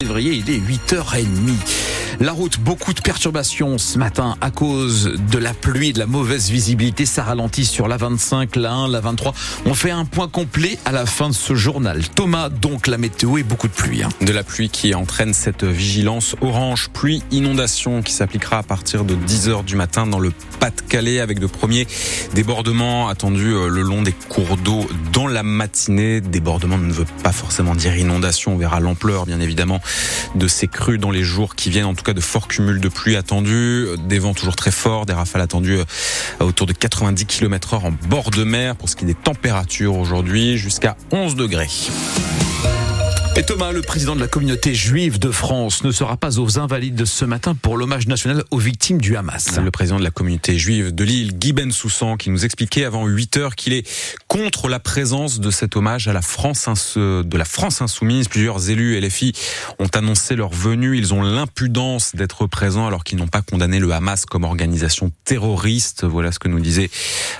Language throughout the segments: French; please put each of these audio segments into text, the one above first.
février, il est 8h30. La route, beaucoup de perturbations ce matin à cause de la pluie, de la mauvaise visibilité. Ça ralentit sur la 25, la 1, la 23. On fait un point complet à la fin de ce journal. Thomas, donc la météo et beaucoup de pluie. Hein. De la pluie qui entraîne cette vigilance orange, pluie, inondation qui s'appliquera à partir de 10h du matin dans le Pas-de-Calais avec de premiers débordements attendus euh, le long des cours d'eau dans la matinée. Débordement ne veut pas forcément dire inondation. On verra l'ampleur, bien évidemment, de ces crues dans les jours qui viennent. De forts cumuls de pluie attendus, des vents toujours très forts, des rafales attendues à autour de 90 km heure en bord de mer pour ce qui est des températures aujourd'hui jusqu'à 11 degrés. Et Thomas, le président de la communauté juive de France, ne sera pas aux Invalides de ce matin pour l'hommage national aux victimes du Hamas. Le président de la communauté juive de Lille, Guy Ben Soussan, qui nous expliquait avant 8 heures qu'il est contre la présence de cet hommage à la France, insoumise. Plusieurs élus LFI ont annoncé leur venue. Ils ont l'impudence d'être présents alors qu'ils n'ont pas condamné le Hamas comme organisation terroriste. Voilà ce que nous disait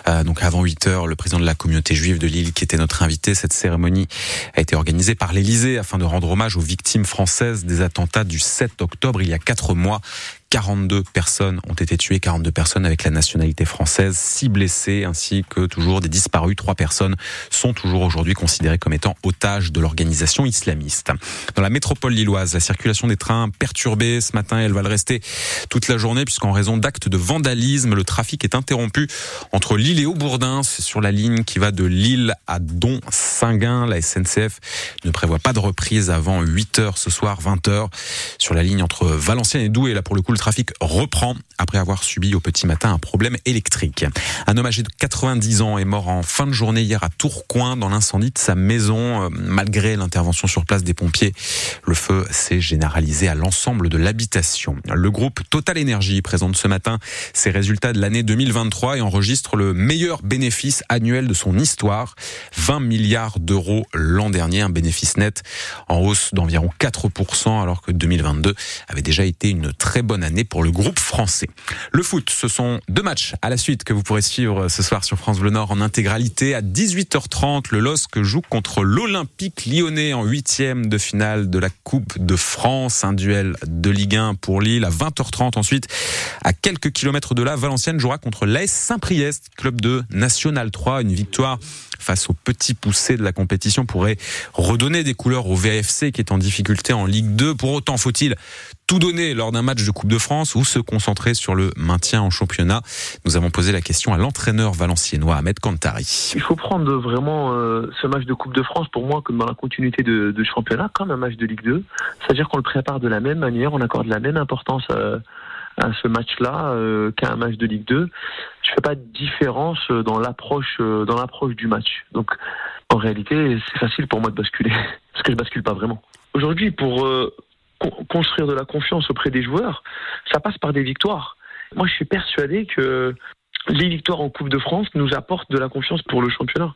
euh, donc avant 8 heures le président de la communauté juive de Lille, qui était notre invité. Cette cérémonie a été organisée par l'Élysée afin de rendre hommage aux victimes françaises des attentats du 7 octobre il y a quatre mois. 42 personnes ont été tuées, 42 personnes avec la nationalité française, 6 blessés ainsi que toujours des disparus. Trois personnes sont toujours aujourd'hui considérées comme étant otages de l'organisation islamiste. Dans la métropole lilloise, la circulation des trains perturbée ce matin, elle va le rester toute la journée puisqu'en raison d'actes de vandalisme, le trafic est interrompu entre Lille et Aubourdin. C'est sur la ligne qui va de Lille à Don-Singuin. La SNCF ne prévoit pas de reprise avant 8 heures ce soir, 20 heures sur la ligne entre Valenciennes et Douai. Là, pour le coup, le trafic reprend après avoir subi au petit matin un problème électrique. Un homme âgé de 90 ans est mort en fin de journée hier à Tourcoing dans l'incendie de sa maison. Euh, malgré l'intervention sur place des pompiers, le feu s'est généralisé à l'ensemble de l'habitation. Le groupe Total Energy présente ce matin ses résultats de l'année 2023 et enregistre le meilleur bénéfice annuel de son histoire. 20 milliards d'euros l'an dernier, un bénéfice net en hausse d'environ 4% alors que 2022 avait déjà été une très bonne année pour le groupe français. Le foot, ce sont deux matchs à la suite que vous pourrez suivre ce soir sur France Bleu Nord en intégralité. À 18h30, le LOSC joue contre l'Olympique lyonnais en huitième de finale de la Coupe de France. Un duel de Ligue 1 pour Lille. À 20h30 ensuite, à quelques kilomètres de là, Valenciennes jouera contre l'AS Saint-Priest, club de National 3. Une victoire face au petit poussé de la compétition pourrait redonner des couleurs au VFC qui est en difficulté en Ligue 2. Pour autant, faut-il tout donner lors d'un match de Coupe de France ou se concentrer sur le maintien en championnat? Nous avons posé la question à l'entraîneur valenciennois Ahmed Kantari. Il faut prendre vraiment euh, ce match de Coupe de France pour moi comme dans la continuité de, championnat, comme un match de Ligue 2. C'est-à-dire qu'on le prépare de la même manière, on accorde la même importance à, ce match-là euh, qu'à un match de Ligue 2. Je fais pas de différence dans l'approche euh, dans l'approche du match. Donc en réalité, c'est facile pour moi de basculer parce que je bascule pas vraiment. Aujourd'hui, pour construire de la confiance auprès des joueurs, ça passe par des victoires. Moi, je suis persuadé que les victoires en Coupe de France nous apportent de la confiance pour le championnat.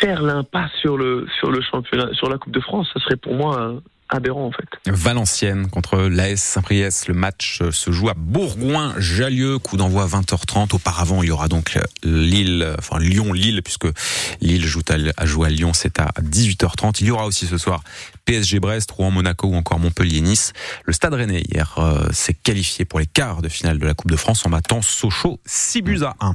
Faire l'impasse sur le sur le championnat, sur la Coupe de France, ça serait pour moi aberrant en fait. Valenciennes contre l'AS Saint-Priest. Le match se joue à Bourgoin-Jallieu. Coup d'envoi 20h30. Auparavant, il y aura donc Lille, enfin Lyon-Lille, puisque Lille joue à, à Lyon, c'est à 18h30. Il y aura aussi ce soir PSG-Brest, Rouen-Monaco ou encore Montpellier-Nice. Le Stade Rennais hier euh, s'est qualifié pour les quarts de finale de la Coupe de France en battant Sochaux 6 buts à 1.